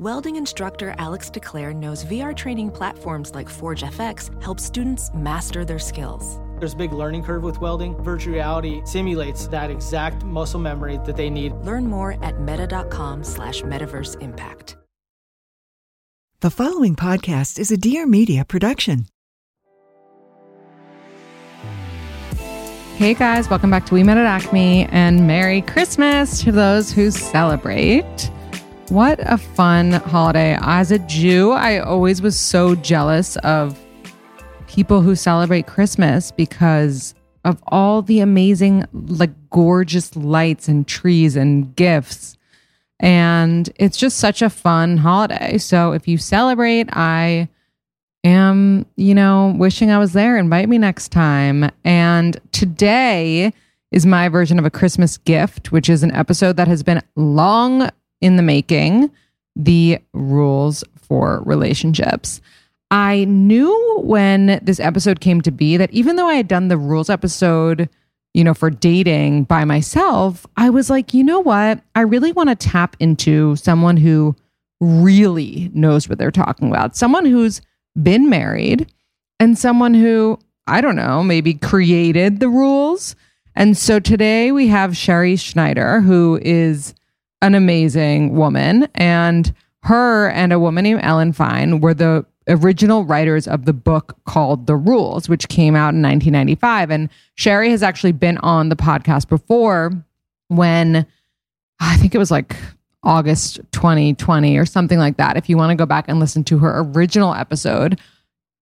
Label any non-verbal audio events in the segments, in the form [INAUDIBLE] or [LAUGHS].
Welding instructor Alex DeClaire knows VR training platforms like Forge FX help students master their skills. There's a big learning curve with welding. Virtual reality simulates that exact muscle memory that they need. Learn more at meta.com slash metaverse impact. The following podcast is a Dear Media production. Hey guys, welcome back to We Met at Acme and Merry Christmas to those who celebrate. What a fun holiday. As a Jew, I always was so jealous of people who celebrate Christmas because of all the amazing, like gorgeous lights and trees and gifts. And it's just such a fun holiday. So if you celebrate, I am, you know, wishing I was there. Invite me next time. And today is my version of a Christmas gift, which is an episode that has been long in the making the rules for relationships. I knew when this episode came to be that even though I had done the rules episode, you know, for dating by myself, I was like, you know what? I really want to tap into someone who really knows what they're talking about, someone who's been married and someone who, I don't know, maybe created the rules. And so today we have Sherrie Schneider, who is an amazing woman. And her and a woman named Ellen Fein were the original writers of the book called The Rules, which came out in 1995. And Sherrie has actually been on the podcast before when I think it was like August 2020 or something like that. If you want to go back and listen to her original episode,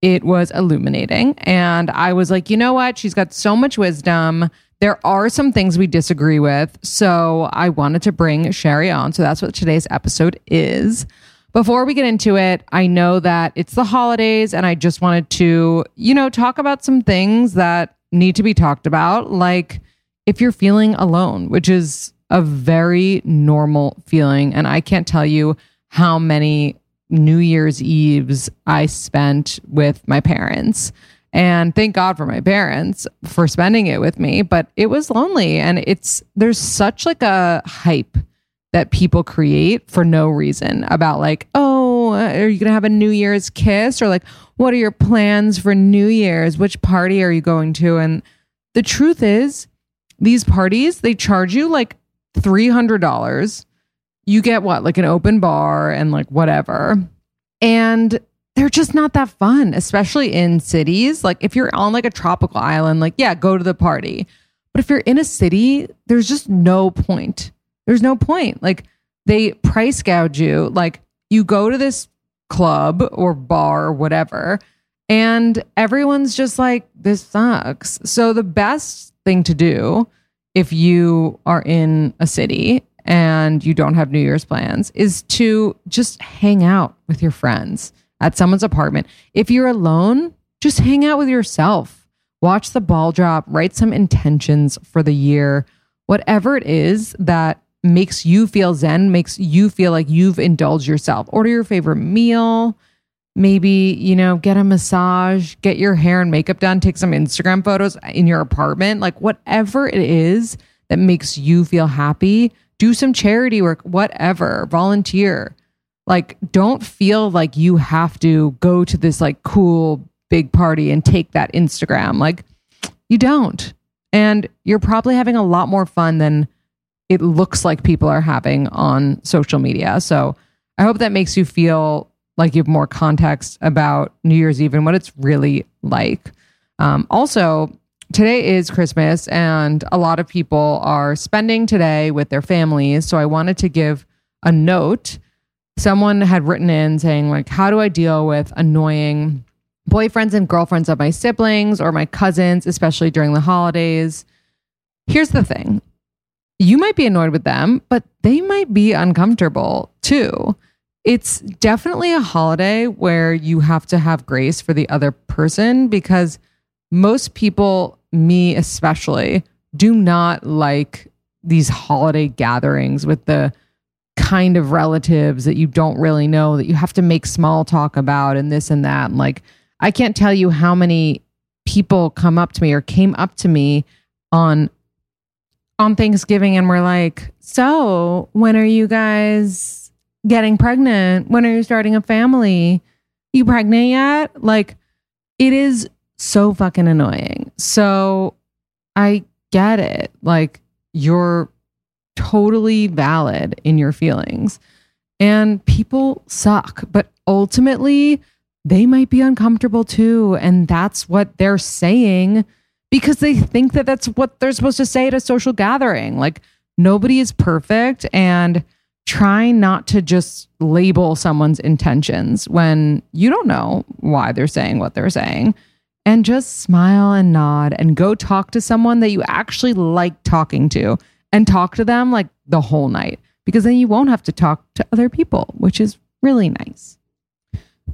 it was illuminating. And I was like, you know what? She's got so much wisdom. There are some things we disagree with. So I wanted to bring Sherrie on. So that's what today's episode is. Before we get into it, I know that it's the holidays and I just wanted to, you know, talk about some things that need to be talked about. Like if you're feeling alone, which is a very normal feeling. And I can't tell you how many New Year's Eves I spent with my parents. And thank God for my parents for spending it with me, but it was lonely and it's there's such like a hype that people create for no reason about like, "Oh, uh, are you going to have a New Year's kiss?" or like, "What are your plans for New Year's? Which party are you going to?" And the truth is, these parties, they charge you like $300. You get what? Like an open bar and like whatever. And they're just not that fun, especially in cities. Like if you're on like a tropical island, like yeah, go to the party. But if you're in a city, there's just no point. There's no point. Like they price gouge you. Like you go to this club or bar or whatever, and everyone's just like, this sucks. So the best thing to do if you are in a city and you don't have New Year's plans is to just hang out with your friends at someone's apartment. If you're alone, just hang out with yourself. Watch the ball drop, write some intentions for the year. Whatever it is that makes you feel zen, makes you feel like you've indulged yourself. Order your favorite meal. Maybe, you know, get a massage, get your hair and makeup done, take some Instagram photos in your apartment. Like, whatever it is that makes you feel happy, do some charity work, whatever, volunteer like don't feel like you have to go to this like cool big party and take that Instagram. Like you don't. And you're probably having a lot more fun than it looks like people are having on social media. So I hope that makes you feel like you have more context about New Year's Eve and what it's really like. Um, also, today is Christmas, and a lot of people are spending today with their families. So I wanted to give a note someone had written in saying like how do i deal with annoying boyfriends and girlfriends of my siblings or my cousins especially during the holidays here's the thing you might be annoyed with them, but they might be uncomfortable too. It's definitely a holiday where you have to have grace for the other person because most people, me especially, do not like these holiday gatherings with the kind of relatives that you don't really know that you have to make small talk about and this and that. And like, I can't tell you how many people come up to me or came up to me on on Thanksgiving and were like, "So, when are you guys getting pregnant? When are you starting a family? You pregnant yet?" Like it is so fucking annoying. So, I get it. Like you're totally valid in your feelings. And people suck, but ultimately they might be uncomfortable too. And that's what they're saying because they think that that's what they're supposed to say at a social gathering. Like nobody is perfect and try not to just label someone's intentions when you don't know why they're saying what they're saying. And just smile and nod and go talk to someone that you actually like talking to and talk to them like the whole night because then you won't have to talk to other people, which is really nice.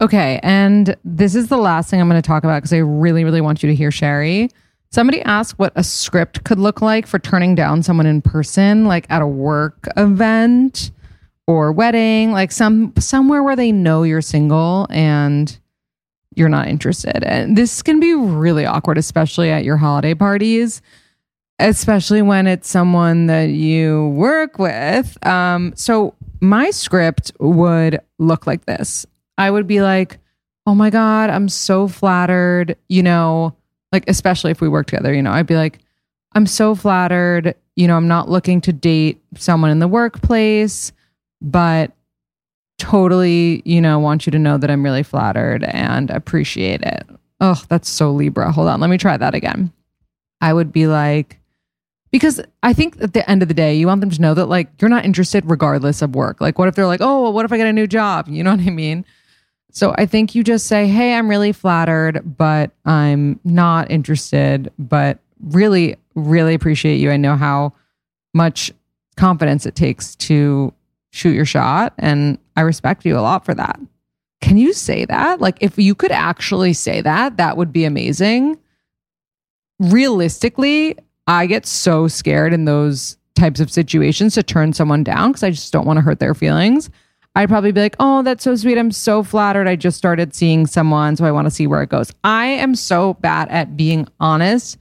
Okay. And this is the last thing I'm going to talk about because I really, really want you to hear Sherrie. Somebody asked what a script could look like for turning down someone in person, like at a work event or wedding, like some somewhere where they know you're single and you're not interested. And this can be really awkward, especially at your holiday parties, especially when it's someone that you work with. Um, so my script would look like this. I would be like, "Oh my god, I'm so flattered," you know like especially if we work together, you know, I'd be like, I'm so flattered. You know, I'm not looking to date someone in the workplace, but totally, you know, want you to know that I'm really flattered and appreciate it. Oh, that's so Libra. Hold on. Let me try that again. I would be like, because I think at the end of the day, you want them to know that like you're not interested regardless of work. Like, what if they're like, oh, well, what if I get a new job? You know what I mean? So I think you just say, Hey, I'm really flattered, but I'm not interested, but really, really appreciate you. I know how much confidence it takes to shoot your shot, and I respect you a lot for that. Can you say that? Like, if you could actually say that, that would be amazing. Realistically, I get so scared in those types of situations to turn someone down because I just don't want to hurt their feelings. I'd probably be like, oh, that's so sweet. I'm so flattered. I just started seeing someone, so I want to see where it goes. I am so bad at being honest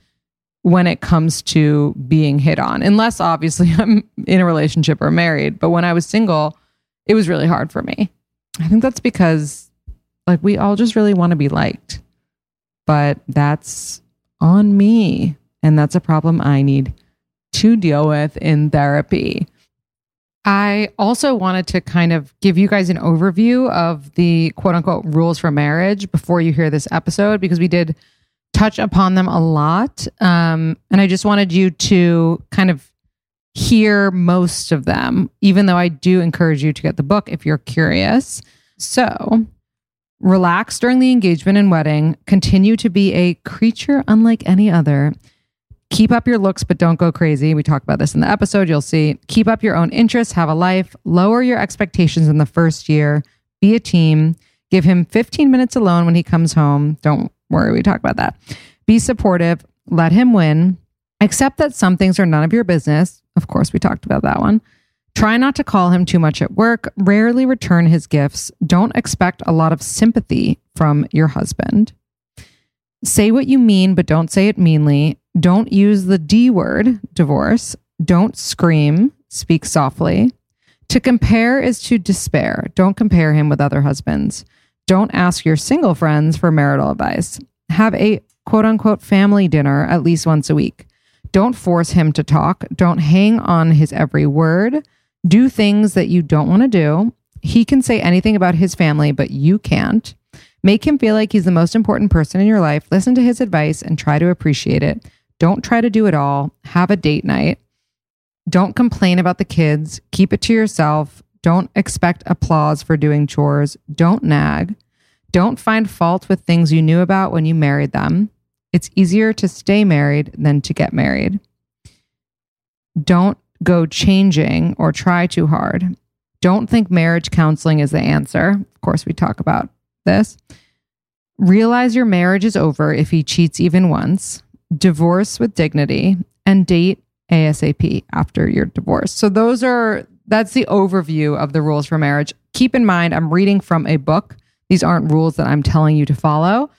when it comes to being hit on, unless obviously [LAUGHS] I'm in a relationship or married. But when I was single, it was really hard for me. I think that's because, like, we all just really want to be liked. But that's on me. And that's a problem I need to deal with in therapy. I also wanted to kind of give you guys an overview of the quote unquote rules for marriage before you hear this episode because we did touch upon them a lot. Um, and I just wanted you to kind of hear most of them, even though I do encourage you to get the book if you're curious. So, relax during the engagement and wedding, continue to be a creature unlike any other Keep up your looks, but don't go crazy. We talk about this in the episode. You'll see. Keep up your own interests, have a life, lower your expectations in the first year, be a team, give him 15 minutes alone when he comes home. Don't worry, we talk about that. Be supportive, let him win, accept that some things are none of your business. Of course, we talked about that one. Try not to call him too much at work. Rarely return his gifts. Don't expect a lot of sympathy from your husband. Say what you mean, but don't say it meanly. Don't use the D word, divorce. Don't scream, speak softly. To compare is to despair. Don't compare him with other husbands. Don't ask your single friends for marital advice. Have a quote unquote family dinner at least once a week. Don't force him to talk. Don't hang on his every word. Do things that you don't want to do. He can say anything about his family, but you can't. Make him feel like he's the most important person in your life. Listen to his advice and try to appreciate it. Don't try to do it all. Have a date night. Don't complain about the kids. Keep it to yourself. Don't expect applause for doing chores. Don't nag. Don't find fault with things you knew about when you married them. It's easier to stay married than to get married. Don't go changing or try too hard. Don't think marriage counseling is the answer. Of course, we talk about this. Realize your marriage is over if he cheats even once. Divorce with dignity and date ASAP after your divorce. So those are that's the overview of the rules for marriage. Keep in mind I'm reading from a book. These aren't rules that I'm telling you to follow.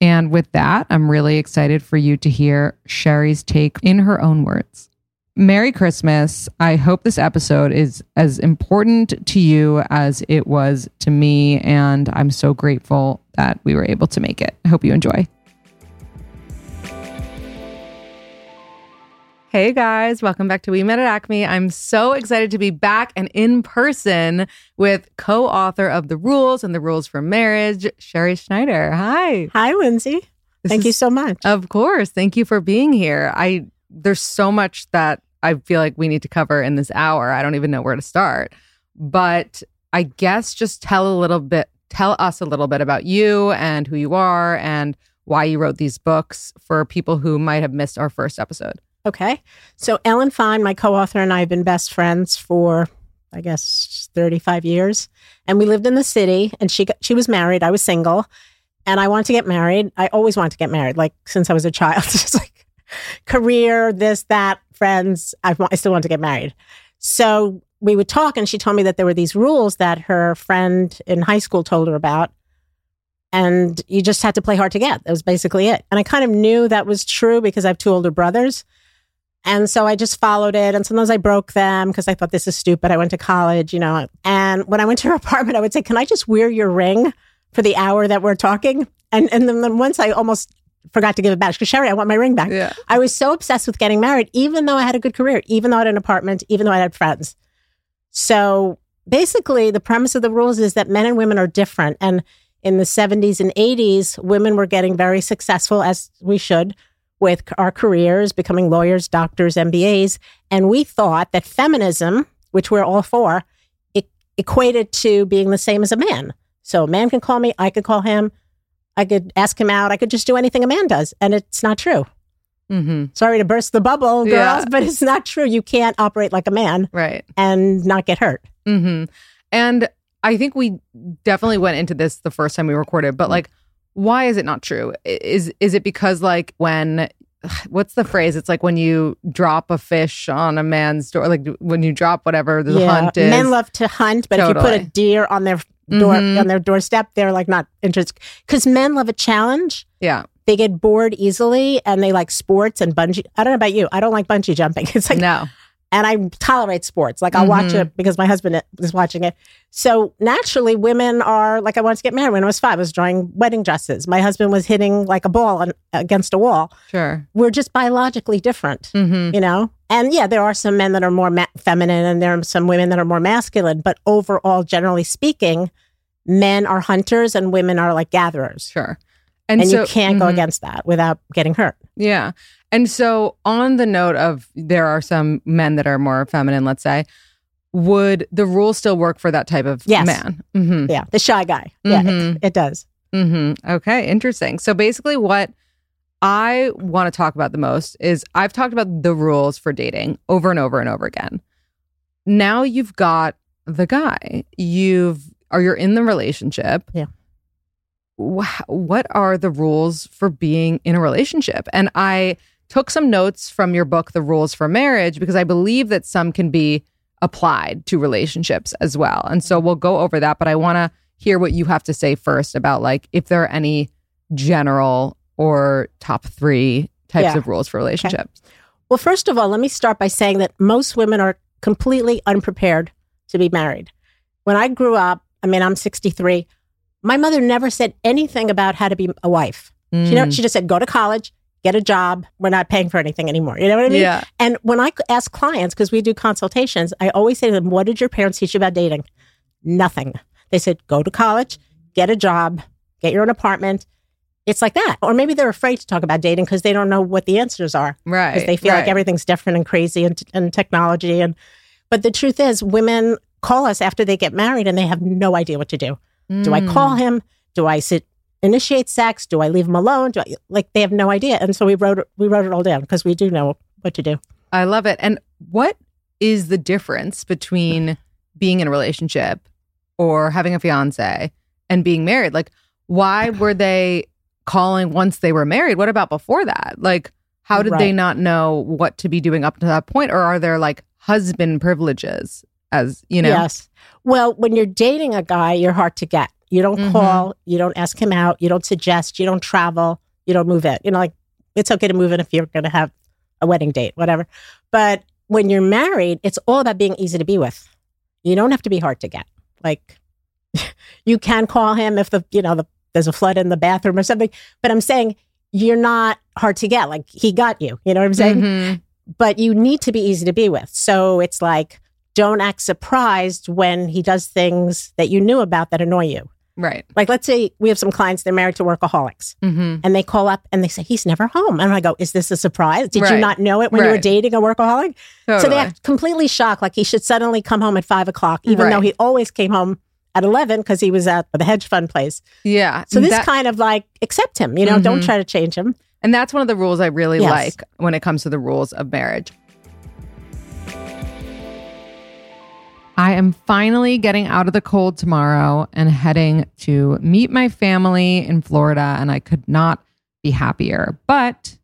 And with that, I'm really excited for you to hear Sherrie's take in her own words. Merry Christmas. I hope this episode is as important to you as it was to me. And I'm so grateful that we were able to make it. I hope you enjoy. Hey guys, welcome back to We Met at Acme. I'm so excited to be back and in person with co author of The Rules and the Rules for Marriage, Sherrie Schneider. Hi. Hi, Lindsay. This Thank you so much. Of course. Thank you for being here. I there's so much that I feel like we need to cover in this hour. I don't even know where to start. But I guess just tell a little bit tell us a little bit about you and who you are and why you wrote these books for people who might have missed our first episode. Okay. So, Ellen Fein, my co author, and I have been best friends for, I guess, 35 years. And we lived in the city, and she, she was married. I was single, and I wanted to get married. I always wanted to get married, like since I was a child. [LAUGHS] Just like career, this, that, friends. I, I still wanted to get married. So, we would talk, and she told me that there were these rules that her friend in high school told her about. And you just had to play hard to get. That was basically it. And I kind of knew that was true because I have two older brothers. And so I just followed it. And sometimes I broke them because I thought this is stupid. I went to college, you know. And when I went to her [LAUGHS] apartment, I would say, Can I just wear your ring for the hour that we're talking? And and then, once I almost forgot to give it back because Sherrie, I want my ring back. Yeah. I was so obsessed with getting married, even though I had a good career, even though I had an apartment, even though I had friends. So basically, the premise of the rules is that men and women are different. And in the 70s and 80s, women were getting very successful, as we should, with our careers, becoming lawyers, doctors, MBAs. And we thought that feminism, which we're all for, equated to being the same as a man. So a man can call me, I could call him, I could ask him out, I could just do anything a man does. And it's not true. Mm-hmm. Sorry to burst the bubble, girls, Yeah. [LAUGHS] but it's not true. You can't operate like a man Right. and not get hurt. Mm-hmm. And I think we definitely went into this the first time we recorded, but like, why is it not true? Is is it because like when [SIGHS] what's the phrase? It's like when you drop a fish on a man's door, like when you drop whatever the hunt is. Men love to hunt, but if you put a deer on their door Mhm. on their doorstep, they're like not interested because men love a challenge. yeah. They get bored easily and they like sports and bungee. I don't know about you. I don't like bungee jumping. [LAUGHS] It's like, no. And I tolerate sports. Like I'll watch Mhm. it because my husband is watching it. So naturally, women are like, I wanted to get married when I was five. I was drawing wedding dresses. My husband was hitting like a ball on, against a wall. Sure. We're just biologically different Mm-hmm. you know and yeah there are some men that are more ma- feminine and there are some women that are more masculine but overall generally speaking men are hunters and women are like gatherers Sure. and, so, you can't go mhm. against that without getting hurt Yeah. And so, on the note of there are some men that are more feminine, let's say, would the rule still work for that type of Yes. man? Mm-hmm. yeah the shy guy yeah Mhm. it, it does Mm-hmm. Okay, interesting. So basically, what I want to talk about the most is I've talked about the rules for dating over and over and over again. Now you've got the guy. You've or you're in the relationship. Yeah. Wh- What are the rules for being in a relationship? And I took some notes from your book, The Rules for Marriage, because I believe that some can be applied to relationships as well. And so we'll go over that, but I want to hear what you have to say first about like if there are any general or top three types Yeah. of rules for relationships. well first of all let me start by saying that most women are completely unprepared to be married when i grew up i mean i'm 63 my mother never said anything about how to be a wife she, never, Mm. she just said go to college get a job we're not paying for anything anymore you know what i mean Yeah. And when I ask clients, because we do consultations, I always say to them, What did your parents teach you about dating? Nothing. They said, Go to college, get a job, get your own apartment. It's like that. Or maybe they're afraid to talk about dating because they don't know what the answers are Right. because they feel like everything's different and crazy and, and technology. And but the truth is, women call us after they get married and they have no idea what to do. Do I Mm. call him? Do I sit initiate sex? Do I leave him alone? Do I like they have no idea? And so we wrote we wrote it all down because we do know what to do. I love it. And what is the difference between being in a relationship or having a fiance and being married? Like, why were they calling once they were married? What about before that? Like, how did they not know what to be doing up to that point? Or are there like husband privileges as, you know? Yes. Well, when you're dating a guy, you're hard to get. You don't Mhm. call, you don't ask him out, you don't suggest, you don't travel, you don't move in. You know, like it's okay to move in if you're going to have a wedding date, whatever. But when you're married, it's all about being easy to be with. You don't have to be hard to get. Like [LAUGHS] you can call him if the, you know, the, there's a flood in the bathroom or something. But I'm saying you're not hard to get. Like he got you. You know what I'm saying? Mhm. but you need to be easy to be with. So it's like, don't act surprised when he does things that you knew about that annoy you. Right. Like, let's say we have some clients, they're married to workaholics, hmm and they call up and they say, He's never home. And I go, Is this a surprise? Did you not know it when you were dating a workaholic? So they act completely shocked, like he should suddenly come home at five o'clock, even Right. though he always came home at 11 because he was at the hedge fund place. yeah. So this That- kind of like, accept him, you know, don't Mhm. try to change him. And that's one of the rules I really Yes. like when it comes to the rules of marriage. I am finally getting out of the cold tomorrow and heading to meet my family in Florida, and I could not be happier. But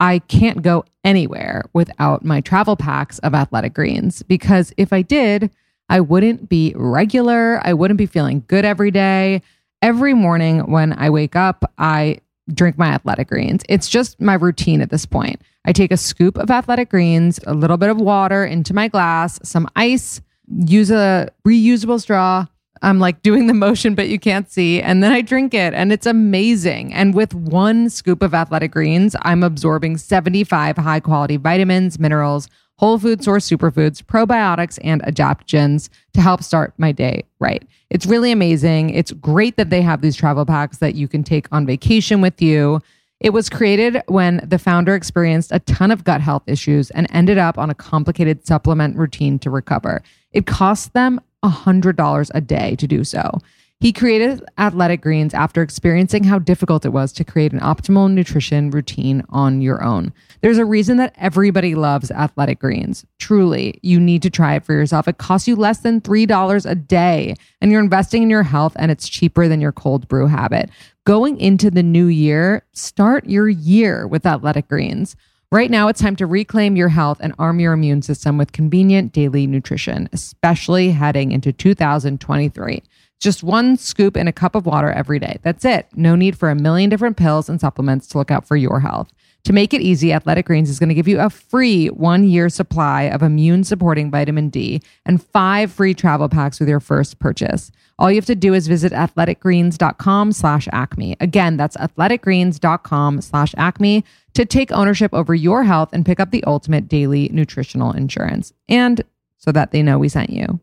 I can't go anywhere without my travel packs of athletic greens because if I did, I wouldn't be regular. I wouldn't be feeling good every day. Every morning when I wake up, I drink my athletic greens. It's just my routine at this point. I take a scoop of athletic greens, a little bit of water into my glass, some ice, use a reusable straw. I'm like doing the motion, but you can't see. And then I drink it, and it's amazing. And with one scoop of athletic greens, I'm absorbing 75 high quality vitamins, minerals, whole food source superfoods, probiotics, and adaptogens to help start my day right. It's really amazing. It's great that they have these travel packs that you can take on vacation with you. It was created when the founder experienced a ton of gut health issues and ended up on a complicated supplement routine to recover. It cost them $100 a day to do so. He created Athletic Greens after experiencing how difficult it was to create an optimal nutrition routine on your own. There's a reason that everybody loves Athletic Greens. Truly, you need to try it for yourself. It costs you less than $3 a day, and you're investing in your health, and it's cheaper than your cold brew habit. Going into the new year, start your year with Athletic Greens. Right now, it's time to reclaim your health and arm your immune system with convenient daily nutrition, especially heading into 2023. Just one scoop in a cup of water every day. That's it. No need for a million different pills and supplements to look out for your health. To make it easy, Athletic Greens is going to give you a free one year supply of immune supporting vitamin D and five free travel packs with your first purchase. All you have to do is visit athleticgreens.com slash acme. Again, that's athleticgreens.com slash acme to take ownership over your health and pick up the ultimate daily nutritional insurance. And so that they know we sent you.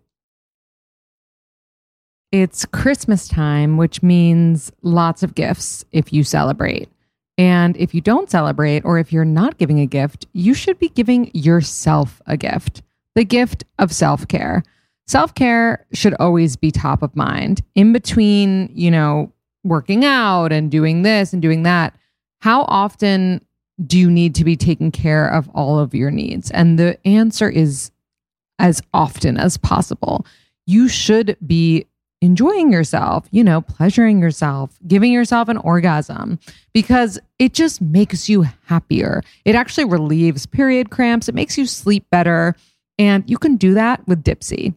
It's Christmas time, which means lots of gifts if you celebrate. And if you don't celebrate, or if you're not giving a gift, you should be giving yourself a gift the gift of self care. Self care should always be top of mind. In between, you know, working out and doing this and doing that, how often do you need to be taking care of all of your needs? And the answer is as often as possible. You should be enjoying yourself, you know, pleasuring yourself, giving yourself an orgasm because it just makes you happier. It actually relieves period cramps, it makes you sleep better. And you can do that with Dipsea.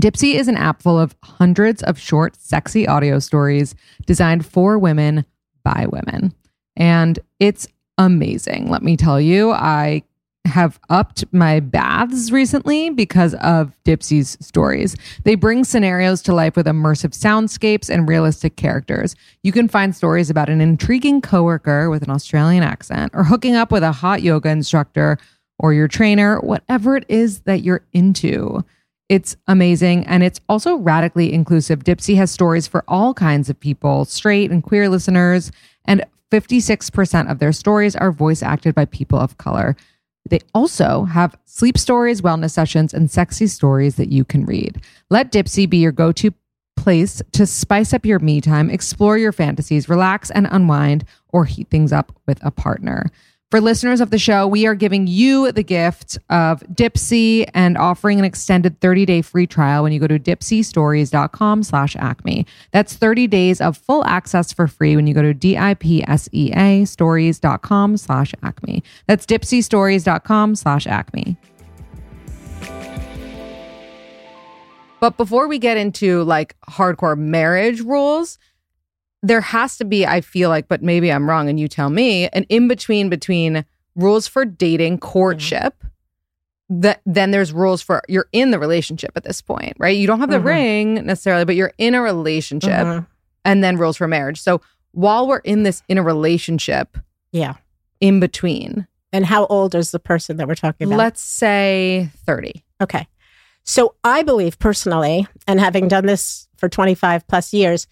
Dipsea is an app full of hundreds of short, sexy audio stories designed for women by women. And it's amazing. Let me tell you, I have upped my baths recently because of Dipsea's stories. They bring scenarios to life with immersive soundscapes and realistic characters. You can find stories about an intriguing coworker with an Australian accent or hooking up with a hot yoga instructor or your trainer, whatever it is that you're into. It's amazing and it's also radically inclusive. Dipsea has stories for all kinds of people, straight and queer listeners, and 56% of their stories are voice acted by people of color. They also have sleep stories, wellness sessions, and sexy stories that you can read. Let Dipsea be your go to place to spice up your me time, explore your fantasies, relax and unwind, or heat things up with a partner. For listeners of the show, we are giving you the gift of Dipsea and offering an extended 30-day free trial when you go to dipseastories.com slash acme. That's 30 days of full access for free when you go to D-I-P-S-E-A stories.com slash acme. That's dipseastories.com slash acme. But before we get into like hardcore marriage rules, there has to be, I feel like, but maybe I'm wrong and you tell me, an in between between rules for dating, courtship. That then there's rules for you're in the relationship at this point, right? You don't have the Mhm. ring necessarily, but you're in a relationship Mhm. and then rules for marriage. So while we're in this in a relationship Yeah. in between, And how old is the person that we're talking about? let's say 30. Okay. So I believe personally, and having done this for 25 plus years,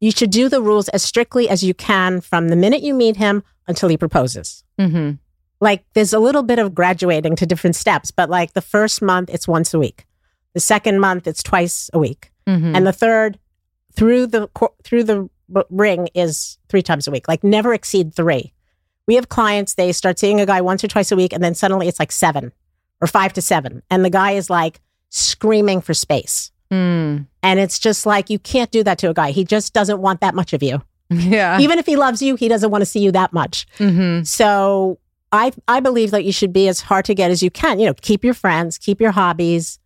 you should do the rules as strictly as you can from the minute you meet him until he proposes. Mm-hmm. Like there's a little bit of graduating to different steps, but like the first month, it's once a week. The second month, it's twice a week. Mm-hmm. And the third, through the through the ring, is three times a week. Like never exceed three. We have clients; they start seeing a guy once or twice a week, and then suddenly it's like seven or five to seven, and the guy is like screaming for space. Mm. And it's just like you can't do that to a guy. He just doesn't want that much of you. Yeah. Even if he loves you, he doesn't want to see you that much. mm-hmm. So I I believe that you should be as hard to get as you can. You know, keep your friends, keep your hobbies,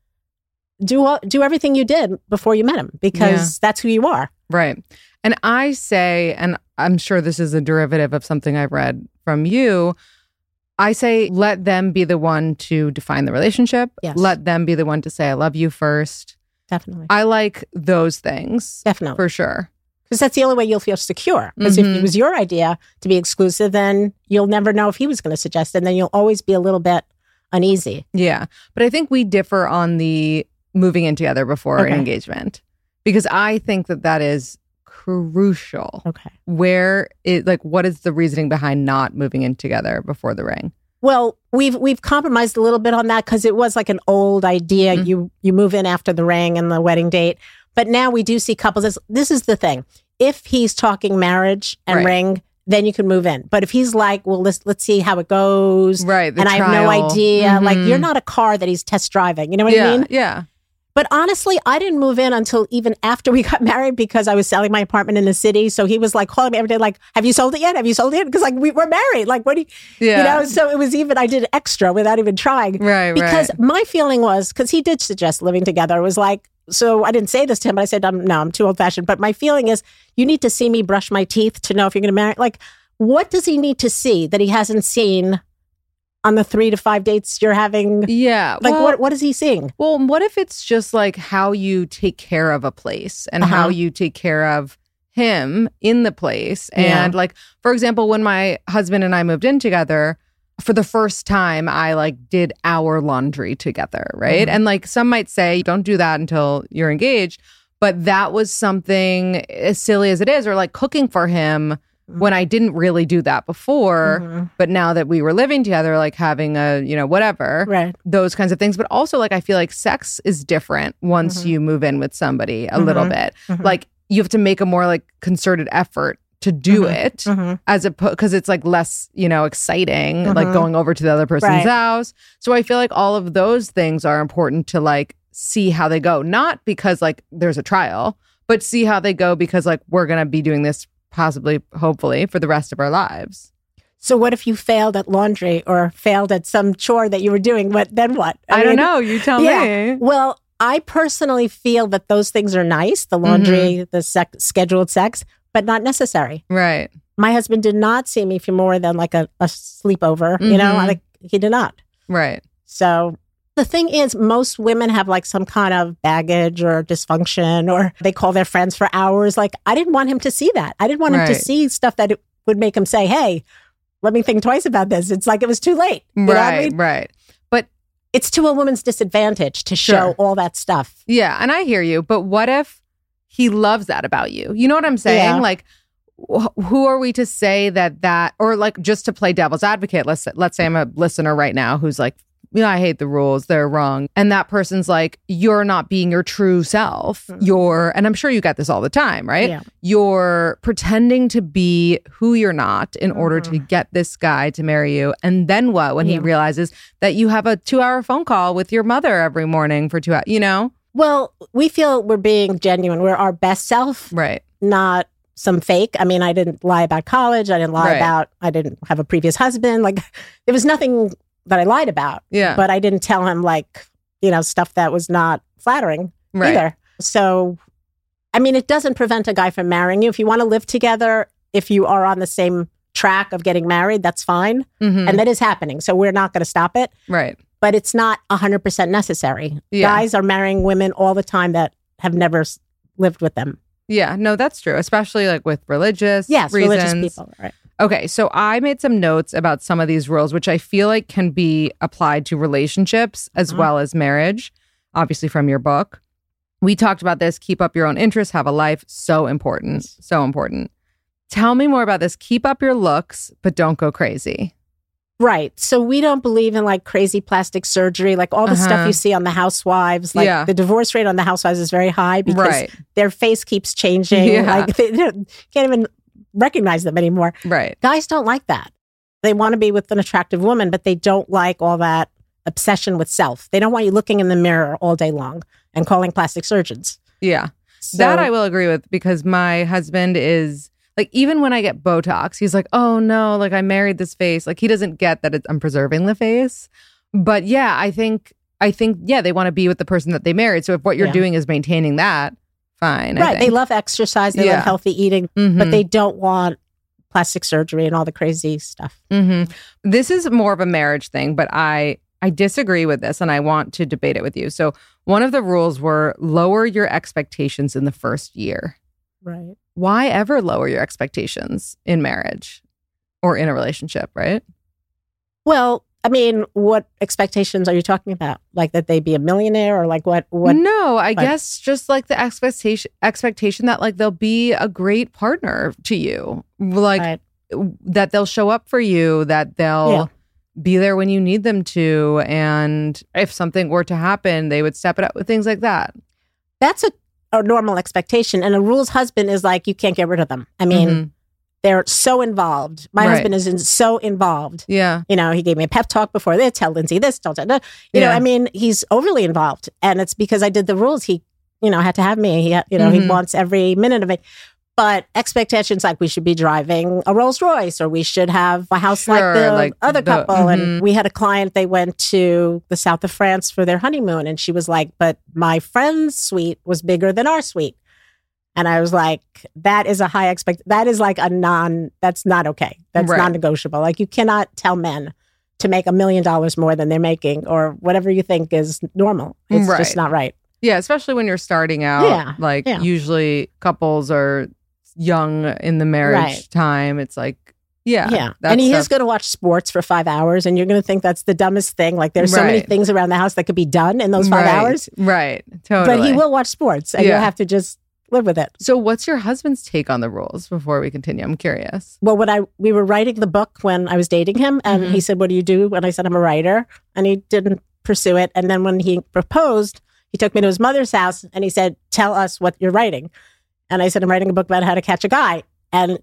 do all, do everything you did before you met him because that's who you are. Right. And I say, and I'm sure this is a derivative of something I've read from you. I say, let them be the one to define the relationship. Yes. Let them be the one to say, I love you first. Definitely, I like those things definitely, for sure. because that's the only way you'll feel secure. Because if Mhm. it was your idea to be exclusive, then you'll never know if he was going to suggest, it, and then you'll always be a little bit uneasy. Yeah. But I think we differ on the moving in together before Okay. engagement because I think that that is crucial. Okay. Where it, like, what is the reasoning behind not moving in together before the ring? Well, we've we've compromised a little bit on that because it was like an old idea. Mhm. You you move in after the ring and the wedding date, but now we do see couples. This, this is the thing: if he's talking marriage and Right. ring, then you can move in. But if he's like, well, let's let's see how it goes, Right. and I have no idea, like Mhm. you're not a car that he's test driving. You know what yeah, I mean? Yeah. But honestly, I didn't move in until even after we got [LAUGHS] married because I was selling my apartment in the city. So he was like calling me every day, like, "Have you sold it yet? Have you sold it?" Because like we were married. Like, what do you? Yeah. You know, so it was even I did extra without even trying. Right, Because right. my feeling was because he did suggest living together. It was like so I didn't say this to him, but I said, I'm, no, I'm too old fashioned. But my feeling is you need to see me brush my teeth to know if you're going to marry. Like, what does he need to see that he hasn't seen on the three to five dates you're having? Yeah. Like, well, what what is he seeing? Well, what if it's just like how you take care of a place and how Uh-huh. you take care of him in the place? Yeah. And like, for example, when my husband and I moved in together, for the first time, I like did our laundry together, right? Mhm. And like some might say, don't do that until you're engaged. But that was something as silly as it is, or like cooking for him when I didn't really do that before. Mhm. But now that we were living together, like having a, you know, whatever Right. those kinds of things. But also, like, I feel like sex is different once Mhm. you move in with somebody a little Mhm. bit. Mhm. Like, you have to make a more like concerted effort to do Mhm. it Mhm. as opposed because it's like less, you know, exciting, like going over to the other person's Right. house. So I feel like all of those things are important to like see how they go, not because like there's a trial, but see how they go because like we're gonna be doing this possibly, hopefully, for the rest of our lives. So what if you failed at laundry or failed at some chore that you were doing? What then? What? I, don't know. You tell yeah. me. Well, I personally feel that those things are nice, the laundry, the sec- scheduled sex, but not necessary. Right. My husband did not see me for more than like a, a sleepover, you know, Mhm. like he did not. Right. So the thing is, most women have like some kind of baggage or dysfunction, or they call their friends for hours. Like, I didn't want him to see that. I didn't want him to see stuff that it would make him say, hey, let me think twice about this. It's like it was too late. You know I right. mean? Right. But It's to a woman's disadvantage to show Sure. all that stuff. Yeah, and I hear you, but what if he loves that about you? You know what I'm saying? Yeah. Like who are we to say that that or like just to play devil's advocate, let's let's say I'm a listener right now who's like yeah, I hate the rules. They're wrong. And that person's like, you're not being your true self. Mm-hmm. You're, and I'm sure you get this all the time, right? Yeah. You're pretending to be who you're not in order to mm-hmm. get this guy to marry you. And then what when he realizes that you have a two hour phone call with your mother every morning for two hours, you know? Well, we feel we're being genuine. We're our best self, Right. not some fake. I mean, I didn't lie about college. I didn't lie Right. about, I didn't have a previous husband. Like, [LAUGHS] there was nothing that I lied about. Yeah. But I didn't tell him, like, you know, stuff that was not flattering Right. either. So, I mean, it doesn't prevent a guy from marrying you. If you want to live together, if you are on the same track of getting married, that's fine. Mhm. And that is happening. So, we're not going to stop it. right. But it's not 100% necessary. Yeah. Guys are marrying women all the time that have never lived with them. Yeah. No, that's true. Especially like with religious Yes, reasons. religious people. Right. Okay, so I made some notes about some of these rules, which I feel like can be applied to relationships as Mhm. well as marriage, obviously from your book. We talked about this keep up your own interests, have a life. So important. So important. Tell me more about this. Keep up your looks, but don't go crazy. Right. So we don't believe in like crazy plastic surgery, like all the Uh-huh. stuff you see on the housewives. Like Yeah. the divorce rate on the housewives is very high because Right, their face keeps changing. [LAUGHS] Yeah. Like they, they can't even recognize them anymore. right. Guys don't like that. They want to be with an attractive woman, but they don't like all that obsession with self. They don't want you looking in the mirror all day long and calling plastic surgeons. Yeah. So, that I will agree with because my husband is like, even when I get Botox, he's like, oh no, like I married this face. Like he doesn't get that it's, I'm preserving the face. But yeah, I think, I think, yeah, they want to be with the person that they married. So if what you're Yeah. doing is maintaining that, fine. Right. They love exercise. They Yeah. love healthy eating, but Mhm. they don't want plastic surgery and all the crazy stuff. hmm This is more of a marriage thing, but I I disagree with this and I want to debate it with you. So one of the rules were lower your expectations in the first year. Right. Why ever lower your expectations in marriage or in a relationship, right? Well, I mean, what expectations are you talking about? Like that they be a millionaire or like what what no, I like- guess just like the expectation expectation that like they'll be a great partner to you. Like Right. that they'll show up for you, that they'll Yeah. be there when you need them to. And if something were to happen, they would step it up with things like that. that's a, a normal expectation. And a rules husband is like you can't get rid of them. I mean, Mhm. They're so involved. My Right. husband is in, so involved. yeah. You know, he gave me a pep talk before this, tell Lindsay this, don't tell that. You know, I mean, he's overly involved. And it's because I did the rules. He, you know, had to have me. He, you know, Mhm. he wants every minute of it. But expectations like we should be driving a Rolls Royce or we should have a house Sure, like the like other the- couple. mhm. And we had a client, they went to the south of France for their honeymoon. And she was like, But my friend's suite was bigger than our suite. And I was like, that is a high expect. That is like a non. That's not okay. That's Right. non-negotiable. Like you cannot tell men to make a million dollars more than they're making, or whatever you think is normal. It's Right. just not right. Yeah, especially when you're starting out. Yeah, Like yeah. usually couples are young in the marriage Right. time. It's like, yeah. Yeah, and he is going to watch sports for five hours, and you're going to think that's the dumbest thing. Like there's so many things around the house that could be done in those five Right, hours, Right. Totally. but he will watch sports, and Yeah. you'll have to just live with it. So what's your husband's take on the rules before we continue? I'm curious. Well, when I we were writing the book when I was dating him, and Mhm. he said, "What do you do?" And I said, "I'm a writer," and he didn't pursue it. And then when he proposed, he took me to his mother's house, and he said, "Tell us what you're writing." And I said, "I'm writing a book about how to catch a guy." And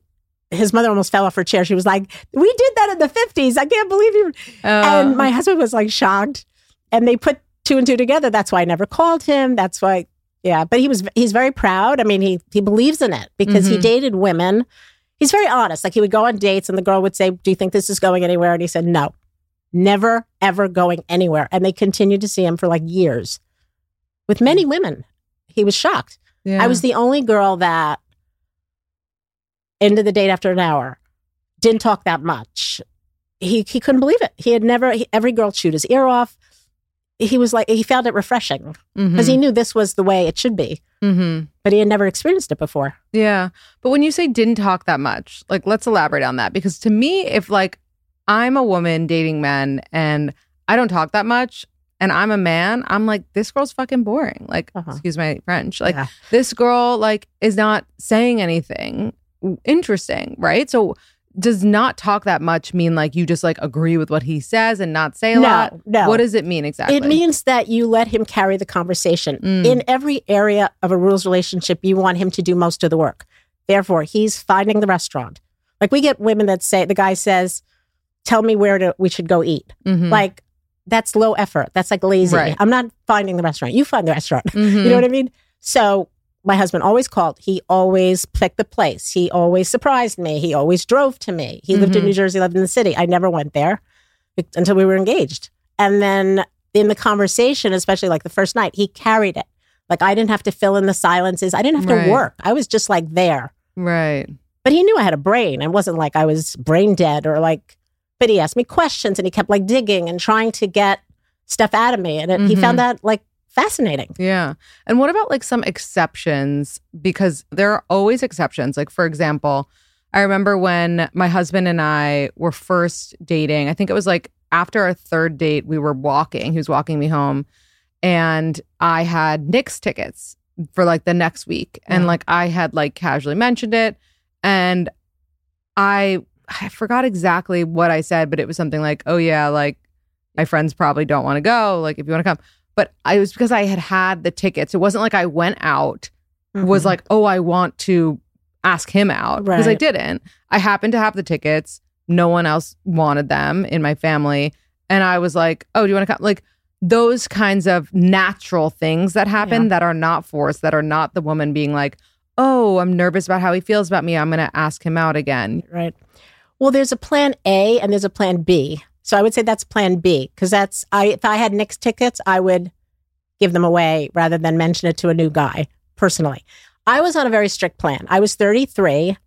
his mother almost fell off her chair. She was like, "We did that in the '50s. I can't believe you." Uh, and my husband was like shocked, and they put two and two together. That's why I never called him. That's why, yeah. But he was he's very proud. I mean, he he believes in it because he Mhm. dated women. He's very honest. Like he would go on dates, and the girl would say, "Do you think this is going anywhere?" And he said, "No, never ever going anywhere." And they continued to see him for like years with many women. He was shocked. yeah. I was the only girl that ended the date after an hour, didn't talk that much. He he couldn't believe it. He had never. He, every girl chewed his ear off. He was like he found it refreshing because he knew this was the way it should be, hmm but he had never experienced it before. Yeah. But when you say didn't talk that much, like let's elaborate on that because to me, if like I'm a woman dating men and I don't talk that much and I'm a man, I'm like, this girl's fucking boring. Like, Uh-huh. excuse my French. Like Yeah. this girl like is not saying anything interesting, right? So does not talk that much mean like you just like agree with what he says and not say a No, lot? no. What does it mean exactly? It means that you let him carry the conversation. Mm. In every area of a rules relationship, you want him to do most of the work. Therefore, he's finding the restaurant. Like we get women that say, the guy says, Tell me where to, we should go eat. Mhm. Like that's low effort. That's like lazy. Right. I'm not finding the restaurant. You find the restaurant. Mhm. [LAUGHS] You know what I mean? So my husband always called. He always picked the place. He always surprised me. He always drove to me. He lived in Mhm. New Jersey, lived in the city. I never went there until we were engaged. And then in the conversation, especially like the first night, he carried it. Like I didn't have to fill in the silences. I didn't have Right. to work. I was just like there. Right. But he knew I had a brain. It wasn't like I was brain dead or like, but he asked me questions and he kept like digging and trying to get stuff out of me. And it, he Mhm. found that like fascinating. Yeah. And what about like some exceptions? Because there are always exceptions. Like, for example, I remember when my husband and I were first dating, I think it was like after our third date, we were walking. He was walking me home, and I had Knicks tickets for like the next week. And mm-hmm. like I had like casually mentioned it. And I I forgot exactly what I said, but it was something like, oh, yeah, like my friends probably don't want to go. Like, if you want to come. But I it was because I had had the tickets. It wasn't like I went out, was Mhm. like, oh, I want to ask him out because I didn't. I happened to have the tickets. No one else wanted them in my family. And I was like, oh, do you want to come? Like, those kinds of natural things that happen Yeah. that are not forced, that are not the woman being like, oh, I'm nervous about how he feels about me. I'm going to ask him out again. Right. Well, there's a plan A and there's a plan B. So I would say that's plan B because that's I if I had Knicks tickets, I would give them away rather than mention it to a new guy personally. I was on a very strict plan. I was 33.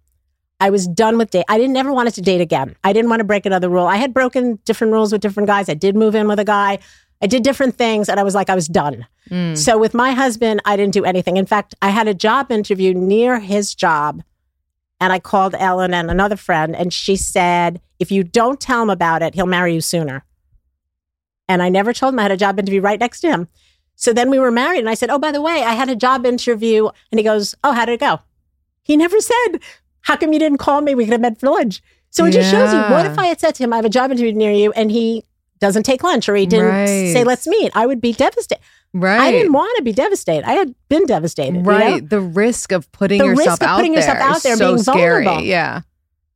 I was done with date. I didn't ever wanted to date again. I didn't want to break another rule. I had broken different rules with different guys. I did move in with a guy. I did different things and I was like I was done. Mm. So with my husband, I didn't do anything. In fact, I had a job interview near his job. And I called Ellen and another friend, and she said, if you don't tell him about it, he'll marry you sooner. And I never told him I had a job interview right next to him. So then we were married, and I said, Oh, by the way, I had a job interview. And he goes, Oh, how did it go? He never said, How come you didn't call me? We could have met for lunch. So it just shows you what if I had said to him, I have a job interview near you, and he doesn't take lunch or he didn't Right. say, Let's meet? I would be devastated. Right. I didn't want to be devastated. I had been devastated. you know? Right. The risk of putting The yourself risk of out putting there yourself out there, so being scary. vulnerable. Yeah.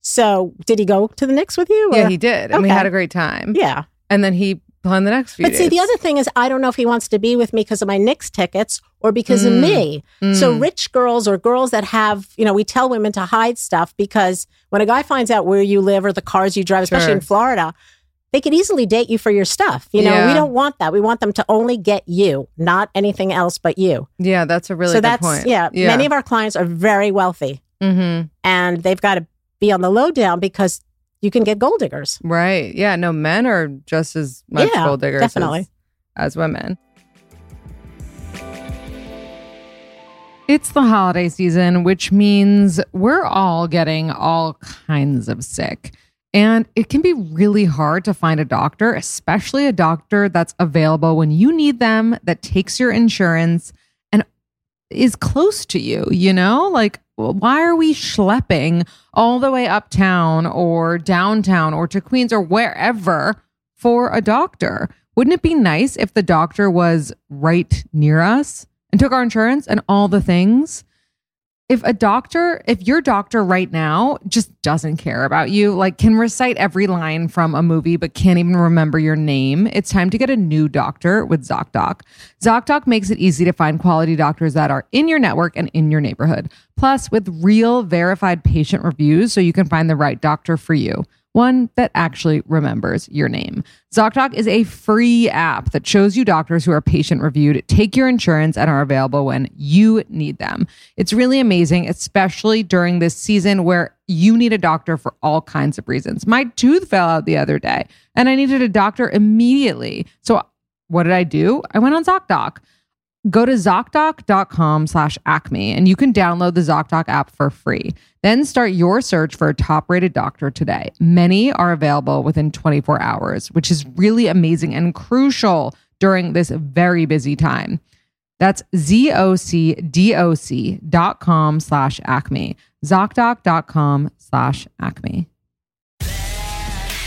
So did he go to the Knicks with you? Yeah, he did. And we had a great time. Yeah. And then he planned the next few But see, the other thing is, I don't know if he wants to be with me because of my Knicks tickets or because of Mm. me. So Mm. rich girls or girls that have, you know, we tell women to hide stuff because when a guy finds out where you live or the cars you drive, especially Sure. in Florida, they could easily date you for your stuff. You know, Yeah. we don't want that. We want them to only get you, not anything else but you. Yeah, that's a really so good that's point. yeah, Many of our clients are very wealthy hmm and they've got to be on the lowdown because you can get gold diggers. Right. Yeah. No, men are just as much Yeah, gold diggers definitely. As, as women. It's the holiday season, which means we're all getting all kinds of sick. And it can be really hard to find a doctor, especially a doctor that's available when you need them, that takes your insurance and is close to you, you know? Like, why are we schlepping all the way uptown or downtown or to Queens or wherever for a doctor? Wouldn't it be nice if the doctor was right near us and took our insurance and all the things? If a doctor, if your doctor right now just doesn't care about you, like can recite every line from a movie but can't even remember your name, it's time to get a new doctor with ZocDoc. ZocDoc makes it easy to find quality doctors that are in your network and in your neighborhood. Plus, with real verified patient reviews so you can find the right doctor for you one that actually remembers your name. ZocDoc is a free app that shows you doctors who are patient reviewed, take your insurance, and are available when you need them. It's really amazing, especially during this season where you need a doctor for all kinds of reasons. My tooth fell out the other day, and I needed a doctor immediately. So, what did I do? I went on ZocDoc. Go to ZocDoc.com slash acme and you can download the ZocDoc app for free. Then start your search for a top rated doctor today. Many are available within 24 hours, which is really amazing and crucial during this very busy time. That's Z-O-C-D-O-C dot com slash acme. ZocDoc.com slash acme.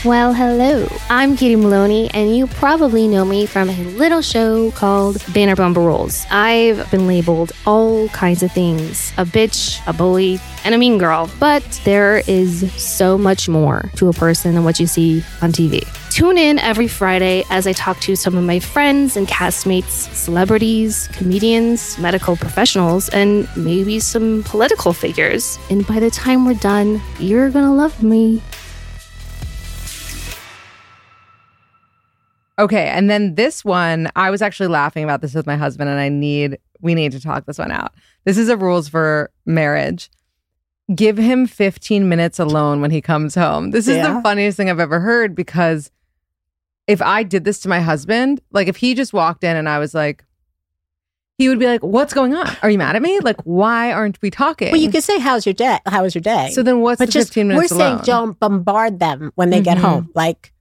Well, hello. I'm Katie Maloney, and you probably know me from a little show called Vanderpump Rules. I've been labeled all kinds of things a bitch, a bully, and a mean girl. But there is so much more to a person than what you see on TV. Tune in every Friday as I talk to some of my friends and castmates, celebrities, comedians, medical professionals, and maybe some political figures. And by the time we're done, you're gonna love me. Okay, and then this one, I was actually laughing about this with my husband, and I need we need to talk this one out. This is a rules for marriage. Give him 15 minutes alone when he comes home. This is Yeah. the funniest thing I've ever heard because if I did this to my husband, like if he just walked in and I was like, he would be like, "What's going on? Are you mad at me? Like, why aren't we talking?" Well, you could say, "How's your day? How was your day?" so then, what's but the just 15 we're minutes saying don't bombard them when they get Mhm. home. Like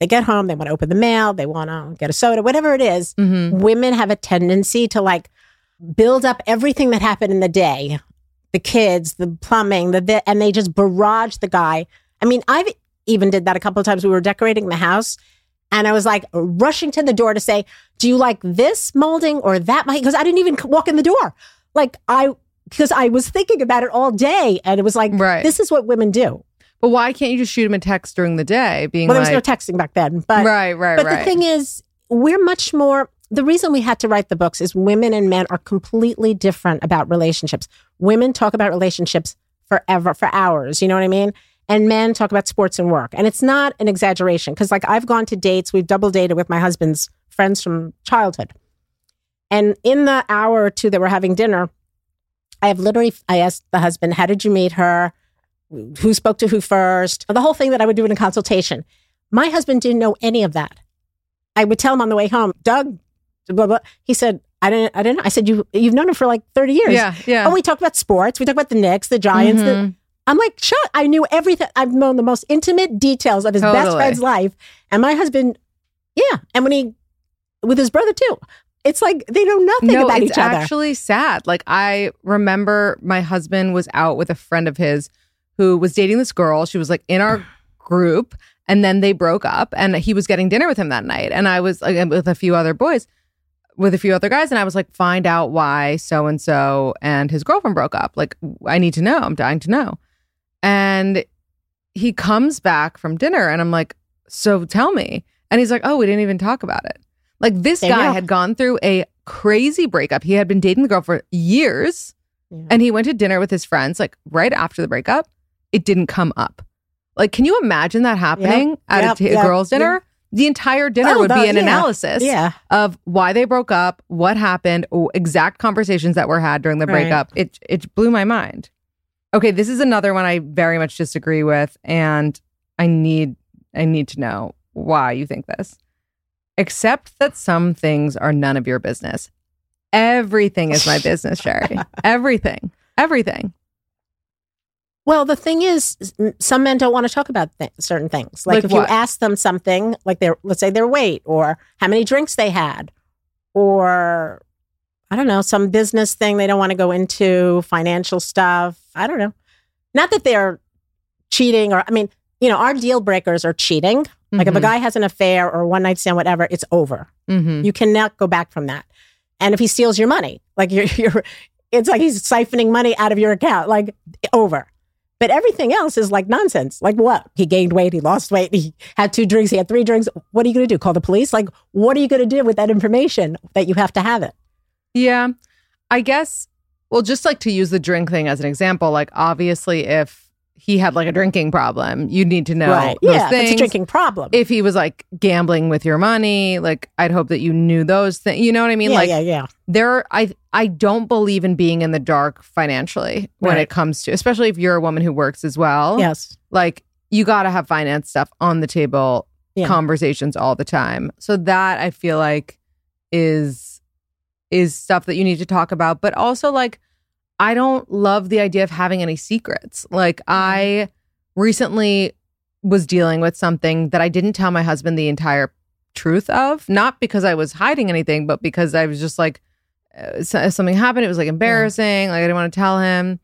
they get home, they want to open the mail, they want to get a soda, whatever it is. Mhm. Women have a tendency to like build up everything that happened in the day, the kids, the plumbing, the, the and they just barrage the guy. I mean, I've even did that a couple of times. We were decorating the house. And I was like rushing to the door to say, "Do you like this molding or that?" Because I didn't even walk in the door. Like I, because I was thinking about it all day, and it was like, Right. this is what women do. But why can't you just shoot him a text during the day, being Well, there like, was no texting back then, but right, right, but right. the thing is, we're much more. The reason we had to write the books is women and men are completely different about relationships. Women talk about relationships forever, for hours. You know what I mean? And men talk about sports and work. And it's not an exaggeration because, like, I've gone to dates, we've double dated with my husband's friends from childhood. And in the hour or two that we're having dinner, I have literally, I asked the husband, How did you meet her? Who spoke to who first? The whole thing that I would do in a consultation. My husband didn't know any of that. I would tell him on the way home, Doug, blah, blah. He said, I didn't, I didn't know. I said, you, you've known him for like 30 years. yeah, yeah. Oh, we talked about sports. We talked about the Knicks, the Giants. the- Mhm. I'm like, shut. I knew everything. I've known the most intimate details of his best friend's life. And my husband, yeah. And when he, with his brother too, it's like they know nothing no, about it's each other. actually sad. Like I remember my husband was out with a friend of his who was dating this girl. She was like in our [SIGHS] group, and then they broke up, and he was getting dinner with him that night, and I was like uh, with a few other boys, with a few other guys, and I was like, find out why so and so and his girlfriend broke up. Like I need to know. I'm dying to know. And he comes back from dinner, and I'm like, so tell me. And he's like, oh, we didn't even talk about it. Like this There guy had gone through a crazy breakup. He had been dating the girl for years Yeah. and he went to dinner with his friends like right after the breakup. It didn't come up. Like, can you imagine that happening at Yep, a, t- a yep, girl's dinner? The entire dinner Oh, would be an yeah, analysis yeah. of why they broke up, what happened, exact conversations that were had during the Right. breakup. It it blew my mind. Okay, this is another one I very much disagree with, and I need I need to know why you think this. Except that some things are none of your business. Everything is my business, Sherrie. [LAUGHS] Everything. Everything. Well, the thing is, some men don't want to talk about th- certain things. Like, Like if what? you ask them something, like their, let's say their weight or how many drinks they had, or I don't know, some business thing they don't want to go into, financial stuff. I don't know. Not that they're cheating or, I mean, you know, our deal breakers are cheating. Like if a Mhm. guy has an affair or one night stand, whatever, it's over. Mhm. You cannot go back from that. And if he steals your money, like [LAUGHS] you're, you're it's like he's siphoning money out of your account, like over. But everything else is like nonsense. Like what? He gained weight, he lost weight, he had two drinks, he had three drinks. What are you going to do? Call the police? Like, what are you going to do with that information that you have to have it? Yeah. I guess, well, just like to use the drink thing as an example, like obviously if he had like a drinking problem, you'd need to know right. those Yeah. things. It's a drinking problem. If he was like gambling with your money, like I'd hope that you knew those things. You know what I mean? yeah, like yeah, yeah. there I I don't believe in being in the dark financially when Right. it comes to especially if you're a woman who works as well. Yes. Like you got to have finance stuff on the table, Yeah. conversations all the time. So that I feel like is is stuff that you need to talk about, but also like I don't love the idea of having any secrets. Like I recently was dealing with something that I didn't tell my husband the entire truth of, not because I was hiding anything, but because I was just like uh, something happened. It was like embarrassing. Like I didn't want to tell him.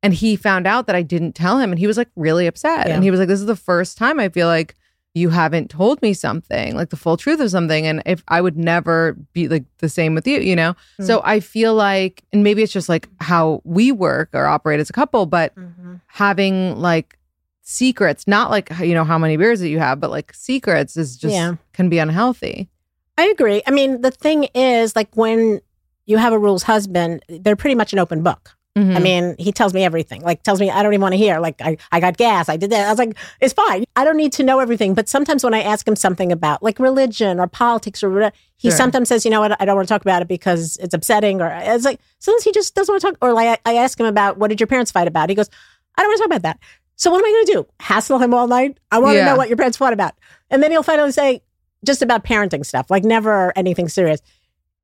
And he found out that I didn't tell him and he was like really upset. Yeah. And he was like, This is the first time I feel like you haven't told me something, like the full truth of something. And if I would never be like the same with you, you know? So mm-hmm. I feel like, and maybe it's just like how we work or operate as a couple, but mm-hmm. having like secrets, not like, you know, how many beers that you have, but like secrets is just Yeah. can be unhealthy. I agree. I mean, the thing is, like when you have a rules husband, they're pretty much an open book. I Mhm. mean, he tells me everything. Like tells me I don't even want to hear. Like I, I got gas. I did that. I was like, it's fine. I don't need to know everything. But sometimes when I ask him something about like religion or politics or whatever, he Sure. sometimes says, you know what, I don't want to talk about it because it's upsetting. Or it's like sometimes he just doesn't want to talk. Or like I, I ask him about what did your parents fight about? He goes, I don't want to talk about that. So what am I going to do? Hassle him all night? I want to know what your parents fought about. And then he'll finally say just about parenting stuff, like never anything serious.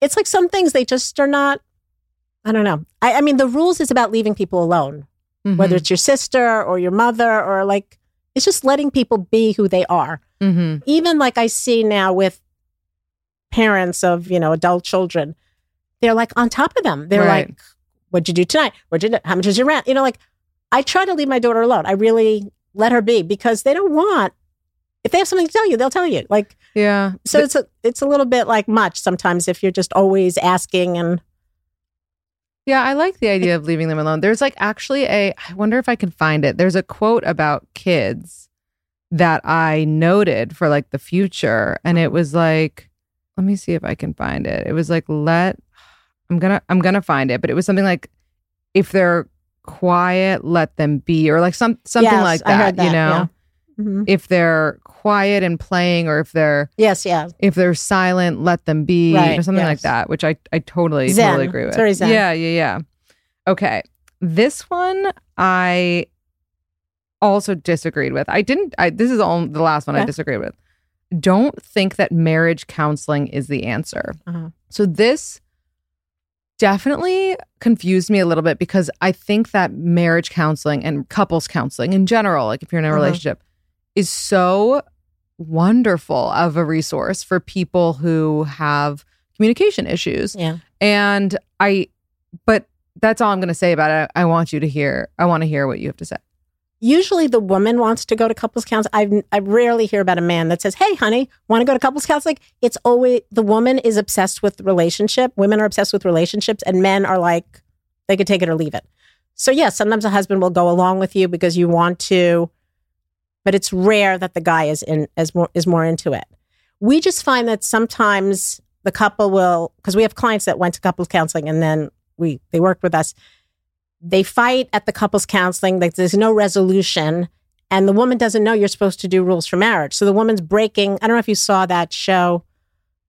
It's like some things they just are not. I don't know. I, I mean, the rules is about leaving people alone, whether Mhm. it's your sister or your mother or like, it's just letting people be who they are. Mhm. Even like I see now with parents of, you know, adult children, they're like on top of them. They're Right. like, what'd you do tonight? What'd you do? How much is your rent? You know, like I try to leave my daughter alone. I really let her be because they don't want, if they have something to tell you, they'll tell you. Like, Yeah. so it's a, it's a little bit like much sometimes if you're just always asking and Yeah, I like the idea of leaving them alone. There's like actually a, I wonder if I can find it. There's a quote about kids that I noted for like the future. And it was like, let me see if I can find it. It was like, let, I'm gonna, I'm gonna find it, but it was something like, if they're quiet, let them be, or like some, something Yes, like I that, you know? yeah. Mhm. If they're quiet and playing, or if they're, yes, yeah. if they're silent, let them be, Right, or something like that, which I, I totally, Zen. totally agree with. Zen. Yeah, yeah, yeah. Okay. This one I also disagreed with. I didn't, I, this is all, the last one I Okay. disagreed with. Don't think that marriage counseling is the answer. Uh-huh. So this definitely confused me a little bit because I think that marriage counseling and couples counseling in general, like if you're in a Uh-huh. relationship, is so wonderful of a resource for people who have communication issues. Yeah. And I, but that's all I'm going to say about it. I want you to hear, I want to hear what you have to say. Usually the woman wants to go to couples counseling. I I rarely hear about a man that says, "Hey, honey, want to go to couples counseling?" It's always the woman is obsessed with relationship. Women are obsessed with relationships, and men are like they could take it or leave it. So yes, sometimes a husband will go along with you because you want to, but it's rare that the guy is in as more is more into it. We just find that sometimes the couple will because we have clients that went to couples counseling and then we they worked with us they fight at the couples counseling like there's no resolution and the woman doesn't know you're supposed to do rules for marriage so the woman's breaking i don't know if you saw that show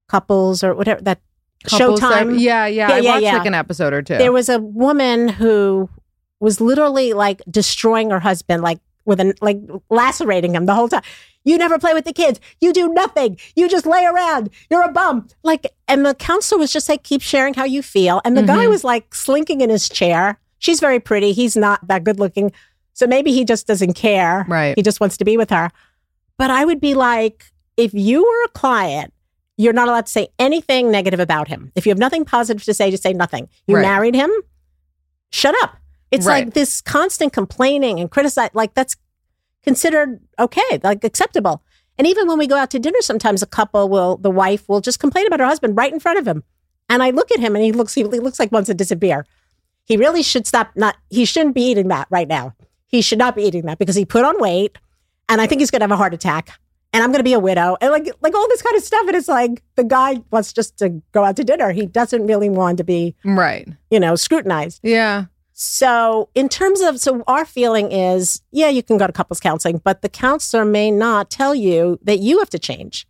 couples or whatever that Couples showtime that- yeah, yeah. Yeah, I yeah, watched yeah. like an episode or two. there was a woman who was literally like destroying her husband like with an like lacerating him the whole time. You never play with the kids. You do nothing. You just lay around. You're a bum. Like and the counselor was just like keep sharing how you feel. And the guy Mhm. was like slinking in his chair. She's very pretty. He's not that good looking. So maybe he just doesn't care. Right. he just wants to be with her. But i would be like if you were a client you're not allowed to say anything negative about him. If you have nothing positive to say just say nothing. You Right. married him shut up. It's Right. like this constant complaining and criticize like that's considered okay, like acceptable. And even when we go out to dinner, sometimes a couple will, the wife will just complain about her husband right in front of him. And I look at him and he looks, he looks like wants to disappear. He really should stop. Not, he shouldn't be eating that right now. He should not be eating that because he put on weight, and I think he's going to have a heart attack. And I'm going to be a widow, and like, like all this kind of stuff. And it's like the guy wants just to go out to dinner. He doesn't really want to be, right. you know, scrutinized. Yeah. So, in terms of, so our feeling is, yeah, you can go to couples counseling, but the counselor may not tell you that you have to change.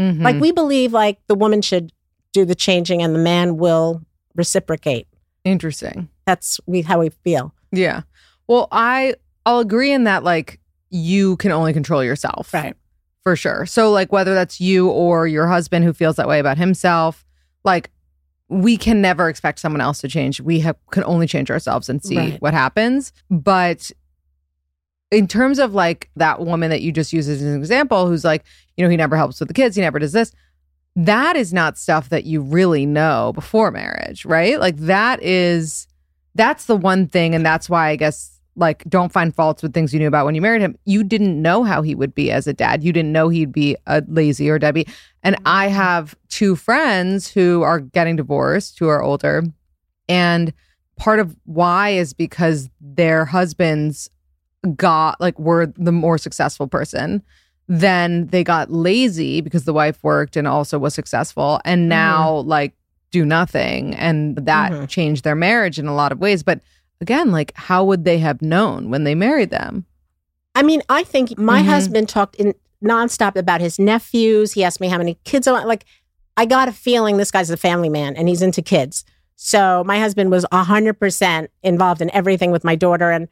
Mhm. Like, we believe like the woman should do the changing and the man will reciprocate. Interesting. That's we how we feel. Yeah. Well, I I'll agree in that like you can only control yourself. Right. For sure. So like whether that's you or your husband who feels that way about himself, like we can never expect someone else to change. We have can only change ourselves and see Right. what happens. But in terms of like that woman that you just used as an example who's like, you know, he never helps with the kids, he never does this. That is not stuff that you really know before marriage, right? Like that is that's the one thing and that's why I guess like don't find faults with things you knew about when you married him. You didn't know how he would be as a dad. You didn't know he'd be a lazy or Debbie. And I have two friends who are getting divorced who are older. And part of why is because their husbands got like were the more successful person. Then they got lazy because the wife worked and also was successful. And now like do nothing. And that Mhm. changed their marriage in a lot of ways. But again, like how would they have known when they married them? I mean, I think my Mhm. husband talked in nonstop about his nephews. He asked me how many kids I want. Like, I got a feeling this guy's a family man and he's into kids. So my husband was hundred percent involved in everything with my daughter, and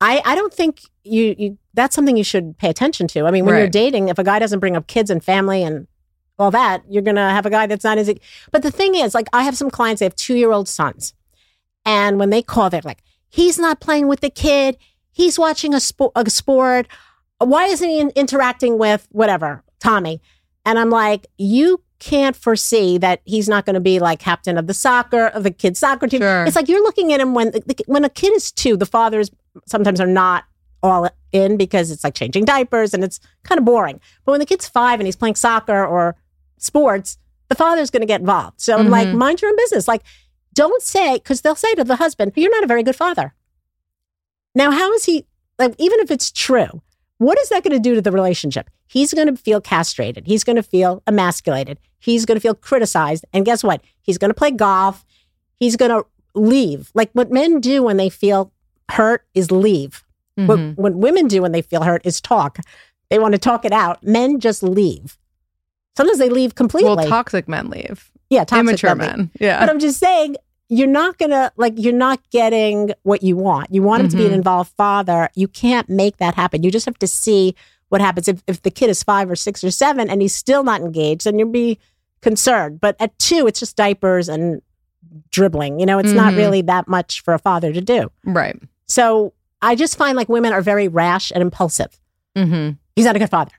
I I don't think you you that's something you should pay attention to. I mean, when you're dating, if a guy doesn't bring up kids and family and all that, you're gonna have a guy that's not as. But the thing is, like, I have some clients. They have two year old sons, and when they call, they're like, "He's not playing with the kid. He's watching a sport. A sport. Why isn't he in- interacting with whatever Tommy?" And I'm like, "You can't foresee that he's not going to be like captain of the soccer of the kids soccer team. Sure. It's like you're looking at him when the, when a kid is two. The fathers sometimes are not all in because it's like changing diapers and it's kind of boring. But when the kid's five and he's playing soccer or sports, the father's going to get involved. So I'm like, Mhm. mind your own business. Like, don't say because they'll say to the husband, "You're not a very good father." Now, how is he? Like, even if it's true, what is that going to do to the relationship? He's going to feel castrated. He's going to feel emasculated. He's going to feel criticized. And guess what? He's going to play golf. He's going to leave. Like what men do when they feel hurt is leave. What, Mhm. what women do when they feel hurt is talk. They want to talk it out. Men just leave. Sometimes they leave completely. Well, toxic men leave. yeah, toxic Immature men men. Yeah. But I'm just saying, you're not gonna like you're not getting what you want. You want him to be an Mhm. involved father. You can't make that happen. You just have to see what happens if, if the kid is five or six or seven and he's still not engaged, then you'll be concerned. But at two, it's just diapers and dribbling. You know, it's not Mhm. really that much for a father to do. right. So I just find like women are very rash and impulsive. Mm-hmm. He's not a good father.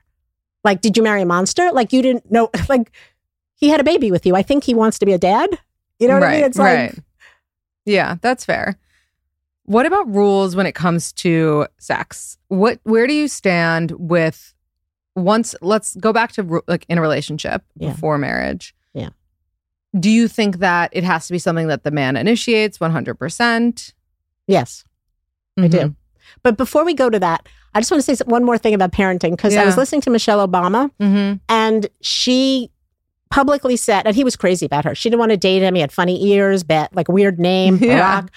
Like, did you marry a monster? Like you didn't know [LAUGHS] like he had a baby with you. I think he wants to be a dad. You know what right, I mean? It's like right. Yeah, that's fair. What about rules when it comes to sex? What where do you stand with once let's go back to like in a relationship Yeah. before marriage. Yeah. Do you think that it has to be something that the man initiates 100%? Yes. I do. Mhm. But before we go to that, I just want to say one more thing about parenting because I was listening to Michelle Obama Mhm. and she publicly said, and he was crazy about her. She didn't want to date him. He had funny ears, bet like a weird name, [LAUGHS] Yeah. Barack.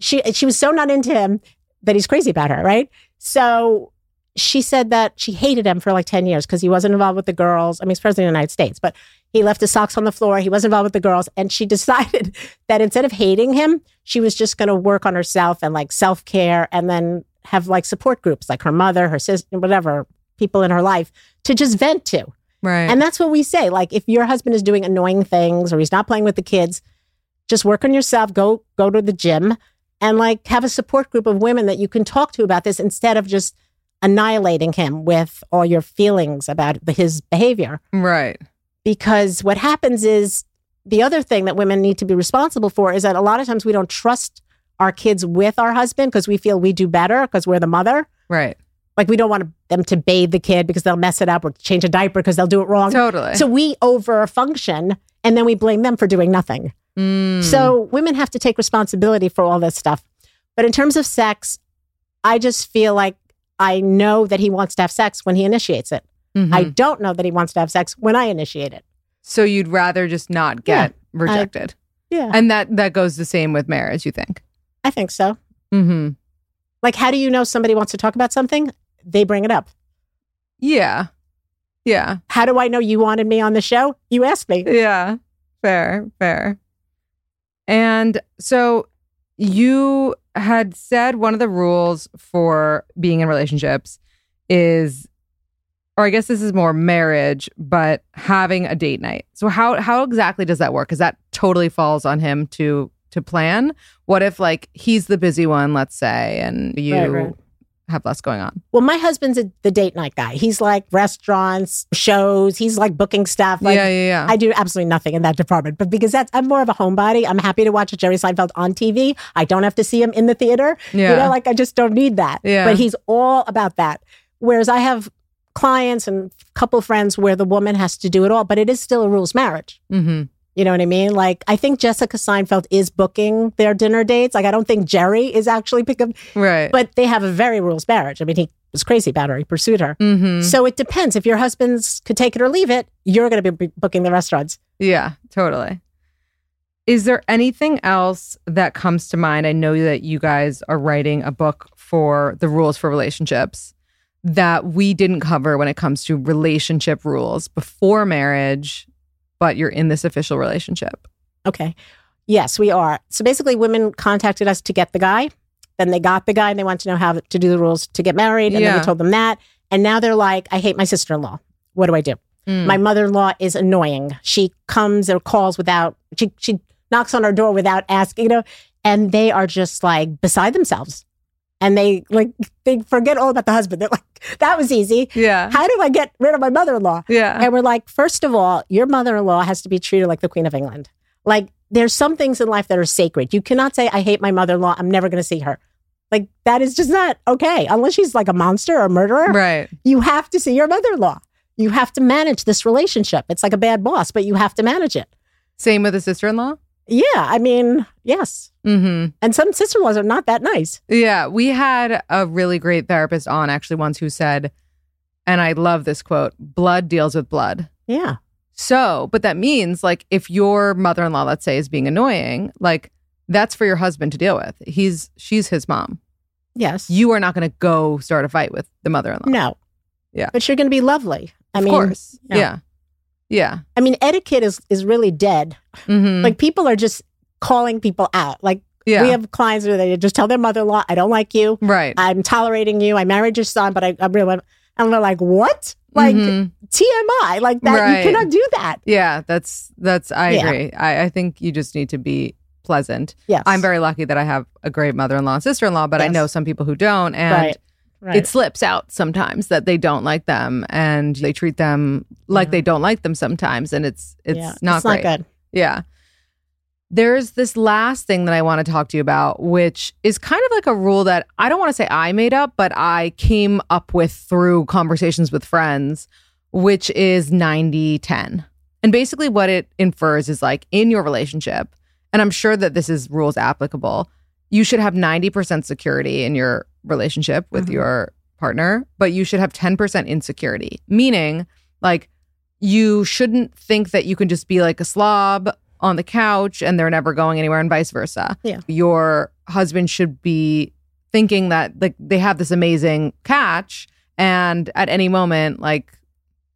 She she was so not into him that he's crazy about her, right? So she said that she hated him for like 10 years because he wasn't involved with the girls. I mean, he's president of the United States, but he left his socks on the floor. He wasn't involved with the girls. And she [LAUGHS] decided that instead of hating him, she was just going to work on herself and like self care and then have like support groups like her mother, her sister, whatever, people in her life to just vent to. Right. And that's what we say. Like if your husband is doing annoying things or he's not playing with the kids, just work on yourself, go go to the gym and like have a support group of women that you can talk to about this instead of just annihilating him with all your feelings about his behavior. right. Because what happens is the other thing that women need to be responsible for is that a lot of times we don't trust our kids with our husband because we feel we do better because we're the mother. Right. Like we don't want them to bathe the kid because they'll mess it up or change a diaper because they'll do it wrong. Totally. So we over function and then we blame them for doing nothing. Mm. So women have to take responsibility for all this stuff. But in terms of sex, I just feel like I know that he wants to have sex when he initiates it. Mhm. I don't know that he wants to have sex when I initiate it. so you'd rather just not Yeah, get rejected. Yeah. and that that goes the same with marriage, you think? I think so. Mhm. Like, how do you know somebody wants to talk about something? They bring it up. Yeah. Yeah. How do I know you wanted me on the show? You asked me. Yeah. Fair, fair. And so you had said one of the rules for being in relationships is or I guess this is more marriage, but having a date night. So how how exactly does that work? Cuz that totally falls on him to to plan. What if like he's the busy one, let's say, and you Right, right. Have less going on. Well, my husband's a, the date night guy. He's like restaurants, shows. He's like booking stuff. Like, yeah, yeah, yeah. I do absolutely nothing in that department. But because that's I'm more of a homebody, I'm happy to watch a Jerry Seinfeld on TV. I don't have to see him in the theater. Yeah. You know, like I just don't need that. Yeah. But he's all about that. Whereas I have clients and couple friends where the woman has to do it all, but it is still a rules marriage. mm-hmm. You know what I mean? Like I think Jessica Seinfeld is booking their dinner dates. Like I don't think Jerry is actually picking Right. but they have a very rules marriage. I mean, he was crazy about her. He pursued her. mm-hmm. So it depends. If your husband's could take it or leave it, you're going to be booking the restaurants. Yeah, totally. Is there anything else that comes to mind? I know that you guys are writing a book for the rules for relationships that we didn't cover when it comes to relationship rules before marriage, but you're in this official relationship. Okay. Yes, we are. So basically, women contacted us to get the guy. Then they got the guy and they want to know how to do the rules to get married. And then Yeah. we told them that. And now they're like, I hate my sister in law. What do I do? Mm. My mother in law is annoying. She comes or calls without, she, she knocks on our door without asking, you know, and they are just like beside themselves. And they like, they forget all about the husband. They're like, that was easy. Yeah. How do I get rid of my mother in law? Yeah. And we're like, first of all, your mother in law has to be treated like the Queen of England. Like, there's some things in life that are sacred. You cannot say, I hate my mother in law. I'm never going to see her. Like, that is just not okay. Unless she's like a monster or a murderer, Right. you have to see your mother in law. You have to manage this relationship. It's like a bad boss, but you have to manage it. Same with a sister in law? Yeah. I mean, yes. Mm-hmm. And some sister laws are not that nice. Yeah, we had a really great therapist on actually once who said, and I love this quote blood deals with blood. Yeah. So, but that means like if your mother in law, let's say, is being annoying, like that's for your husband to deal with. He's, she's his mom. Yes. You are not going to go start a fight with the mother in law. no. Yeah. But you're going to be lovely. I of mean, course. yeah. Yeah. Yeah. I mean, etiquette is, is really dead. Mhm. Like people are just calling people out. Like yeah. we have clients where they just tell their mother-in-law, "I don't like you. right. I'm tolerating you. I married your son, but I, I'm really." And they're like, "What? Like Mhm. TMI? Like that? Right. You cannot do that." Yeah, that's that's I Yeah. agree. I, I think you just need to be pleasant. Yes, I'm very lucky that I have a great mother-in-law and sister-in-law, but I know some people who don't and right. Right. it slips out sometimes that they don't like them and they treat them like Yeah. they don't like them sometimes and it's it's Yeah, not it's great. not good. Yeah. There's this last thing that I want to talk to you about, which is kind of like a rule that I don't want to say I made up, but I came up with through conversations with friends, which is 90 10. And basically, what it infers is like in your relationship, and I'm sure that this is rules applicable, you should have 90% security in your relationship with Mhm. your partner, but you should have 10% insecurity, meaning like you shouldn't think that you can just be like a slob on the couch and they're never going anywhere and vice versa. Yeah. Your husband should be thinking that like they have this amazing catch and at any moment like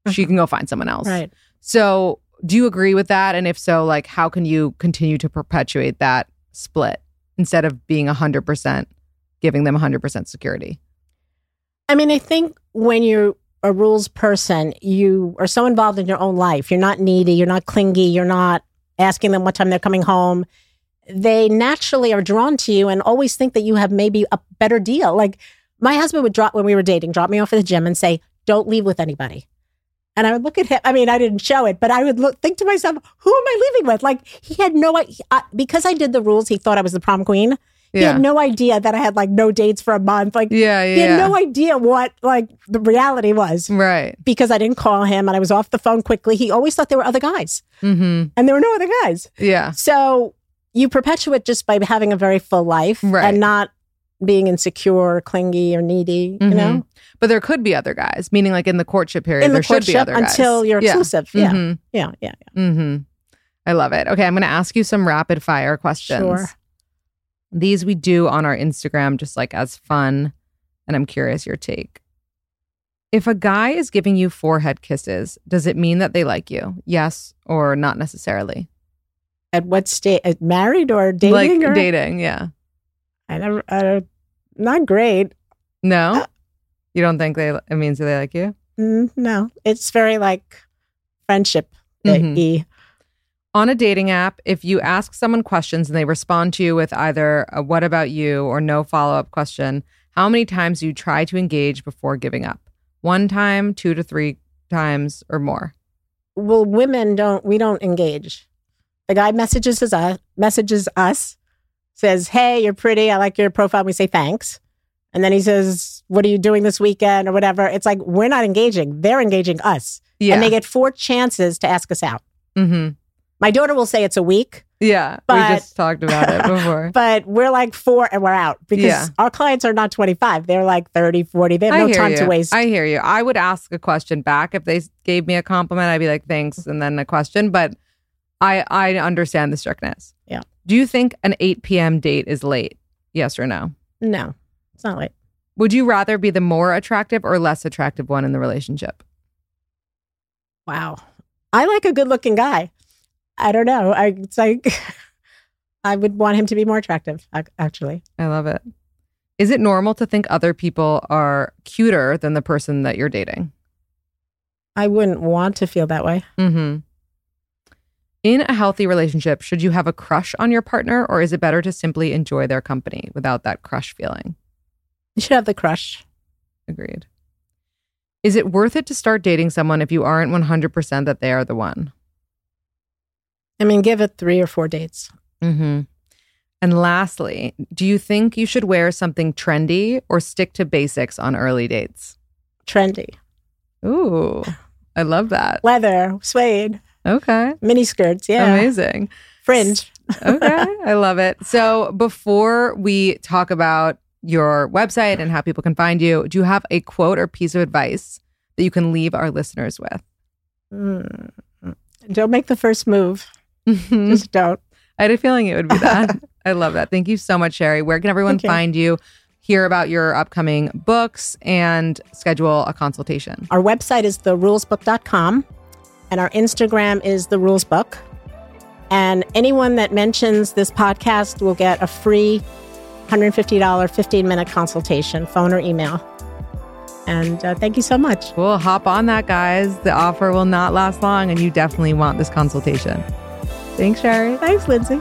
[LAUGHS] she can go find someone else. Right. So, do you agree with that and if so like how can you continue to perpetuate that split instead of being 100% giving them 100% security? I mean, I think when you're a rules person, you are so involved in your own life. You're not needy. You're not clingy. You're not asking them what time they're coming home. They naturally are drawn to you and always think that you have maybe a better deal. Like my husband would drop when we were dating, drop me off at the gym and say, "Don't leave with anybody." And I would look at him. I mean, I didn't show it, but I would look, think to myself, "Who am I leaving with?" Like he had no idea because I did the rules. He thought I was the prom queen. He had no idea that I had like no dates for a month. Like yeah, yeah. he had no idea what like the reality was right. because I didn't call him and I was off the phone quickly. He always thought there were other guys, Mhm. and there were no other guys. Yeah. So you perpetuate just by having a very full life Right. and not being insecure, or clingy, or needy. You Mhm. know, But there could be other guys, meaning like in the courtship period, in the there should be courtship other guys. until you're Yeah. exclusive. Yeah, Mhm. yeah, yeah. Mm-hmm. I love it. Okay, I'm going to ask you some rapid fire questions. Sure. These we do on our Instagram just like as fun, and I'm curious your take. If a guy is giving you forehead kisses, does it mean that they like you? Yes or not necessarily? At what state? Married or dating? like or? dating, yeah. I never. Not great. No? Uh, you don't think they it means that they like you? Mm, no, it's very like friendship. Mhm. On a dating app, if you ask someone questions and they respond to you with either a what about you or no follow up question, How many times do you try to engage before giving up? One time, two to three times, or more? Well, women don't, we don't engage. The guy messages us, messages us, says, Hey, you're pretty. I like your profile. We say thanks. And then he says, What are you doing this weekend or whatever? It's like we're not engaging. They're engaging us. Yeah. And they get four chances to ask us out. mm-hmm. My daughter will say it's a week, Yeah. But- we just talked about it [LAUGHS] before. but we're like four and we're out because Yeah. our clients are not 25. They're like 30, 40. They have I no time you. to waste. I hear you. I would ask a question back if they gave me a compliment. I'd be like, "Thanks," and then a question. But I I understand the strictness. Yeah. Do you think an 8 p.m. date is late? Yes or no? no, it's not like, Would you rather be the more attractive or less attractive one in the relationship? wow. I like a good looking guy. I don't know. I, it's like, [LAUGHS] I would want him to be more attractive, actually. I love it. Is it normal to think other people are cuter than the person that you're dating? I wouldn't want to feel that way. Mm-hmm. In a healthy relationship, should you have a crush on your partner, or is it better to simply enjoy their company without that crush feeling? You should have the crush. Agreed. Is it worth it to start dating someone if you aren't 100% that they are the one? I mean, give it three or four dates. Mm-hmm. And lastly, do you think you should wear something trendy or stick to basics on early dates? Trendy. Ooh, I love that. Leather, suede, Okay. mini skirts. Yeah. Amazing. Fringe. okay. I love it. So before we talk about your website and how people can find you, do you have a quote or piece of advice that you can leave our listeners with? Mm. Don't make the first move. I Just don't. I had a feeling it would be that. [LAUGHS] I love that. Thank you so much, Sherrie. Where can everyone find you? Hear about your upcoming books and schedule a consultation. Our website is therulesbook.com and our Instagram is the rules book. And anyone that mentions this podcast will get a free $150 15 minute consultation, phone or email. And uh, thank you so much. Cool. Hop on that, guys. The offer will not last long, and you definitely want this consultation. Thanks, Sherrie. Thanks, Lindsay.